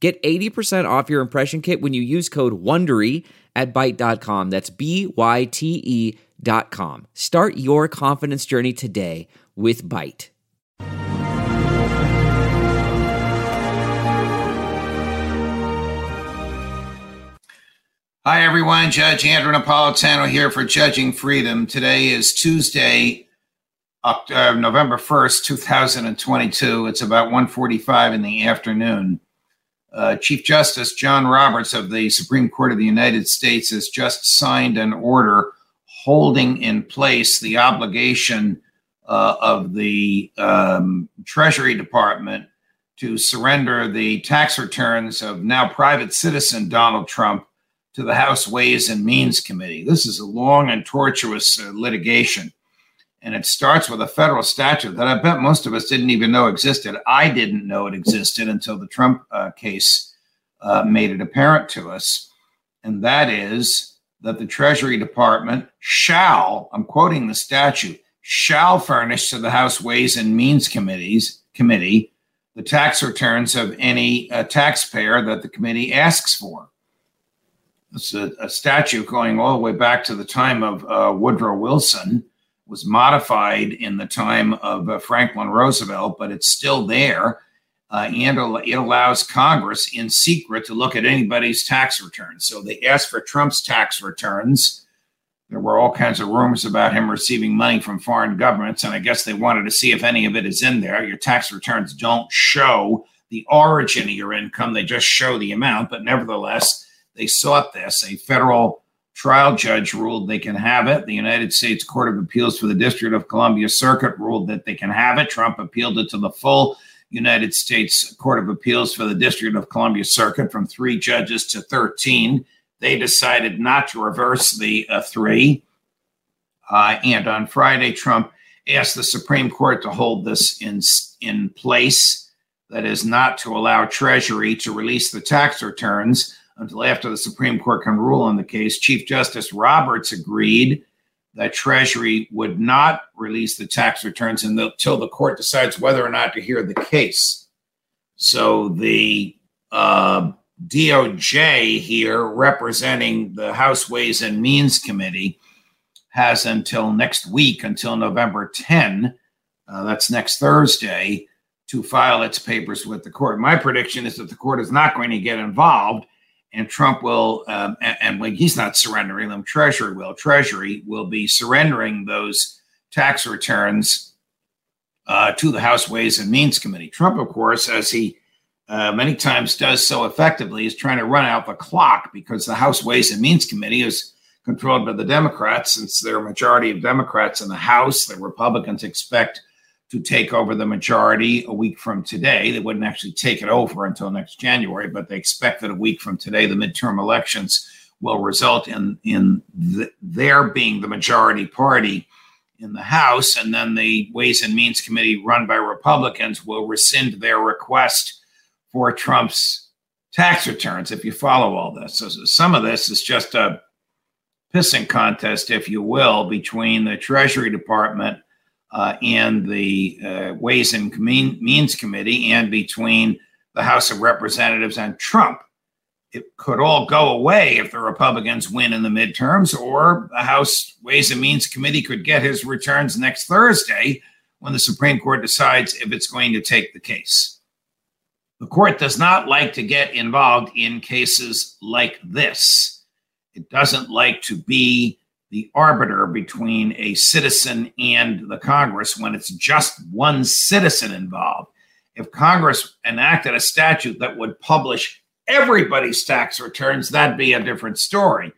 Get 80% off your impression kit when you use code WONDERY at Byte.com. That's B-Y-T-E dot com. Start your confidence journey today with Byte. Hi, everyone. Judge Andrew Napolitano here for Judging Freedom. Today is Tuesday, October, uh, November 1st, 2022. It's about 1.45 in the afternoon. Uh, Chief Justice John Roberts of the Supreme Court of the United States has just signed an order holding in place the obligation uh, of the um, Treasury Department to surrender the tax returns of now private citizen Donald Trump to the House Ways and Means Committee. This is a long and tortuous uh, litigation. And it starts with a federal statute that I bet most of us didn't even know existed. I didn't know it existed until the Trump uh, case uh, made it apparent to us. And that is that the Treasury Department shall, I'm quoting the statute, shall furnish to the House Ways and Means Committees Committee the tax returns of any uh, taxpayer that the committee asks for. It's a, a, statute going all the way back to the time of uh, Woodrow Wilson was modified in the time of uh, Franklin Roosevelt, but it's still there. Uh, and it allows Congress in secret to look at anybody's tax returns. So they asked for Trump's tax returns. There were all kinds of rumors about him receiving money from foreign governments, and I guess they wanted to see if any of it is in there. Your tax returns don't show the origin of your income, they just show the amount, but nevertheless, they sought this. A federal trial judge ruled they can have it. The United States Court of Appeals for the District of Columbia Circuit ruled that they can have it. Trump appealed it to the full United States Court of Appeals for the District of Columbia Circuit from three judges to 13. They decided not to reverse the uh, three. Uh, and on Friday, Trump asked the Supreme Court to hold this in, in place. That is, not to allow Treasury to release the tax returns until after the Supreme Court can rule on the case. Chief Justice Roberts agreed that Treasury would not release the tax returns until the court decides whether or not to hear the case. So the uh, DOJ here, representing the House Ways and Means Committee, has until next week, until November 10, uh, that's next Thursday, to file its papers with the court. My prediction is that the court is not going to get involved and Trump will, um, and, and, when he's not surrendering them, Treasury will. Treasury will be surrendering those tax returns uh, to the House Ways and Means Committee. Trump, of course, as he uh, many times does so effectively, is trying to run out the clock because the House Ways and Means Committee is controlled by the Democrats. Since there are a majority of Democrats in the House, the Republicans expect to take over the majority a week from today. They wouldn't actually take it over until next January, but they expect that a week from today, the midterm elections will result in in the, their being the majority party in the House, and then the Ways and Means Committee, run by Republicans, will rescind their request for Trump's tax returns. If you follow all this, so some of this is just a pissing contest, if you will, between the Treasury Department uh, the uh, Ways and Means Committee and between the House of Representatives and Trump. It could all go away if the Republicans win in the midterms, or the House Ways and Means Committee could get his returns next Thursday when the Supreme Court decides if it's going to take the case. The court does not like to get involved in cases like this. It doesn't like to be the arbiter between a citizen and the Congress when it's just one citizen involved. If Congress enacted a statute that would publish everybody's tax returns, that'd be a different story.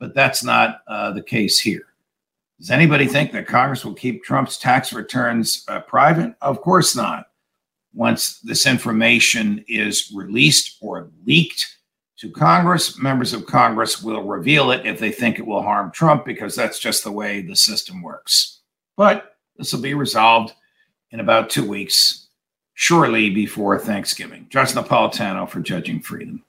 But that's not uh, the case here. Does anybody think that Congress will keep Trump's tax returns uh, private? Of course not. Once this information is released or leaked to Congress, members of Congress will reveal it if they think it will harm Trump, because that's just the way the system works. But this will be resolved in about two weeks, surely before Thanksgiving. Judge Napolitano for Judging Freedom.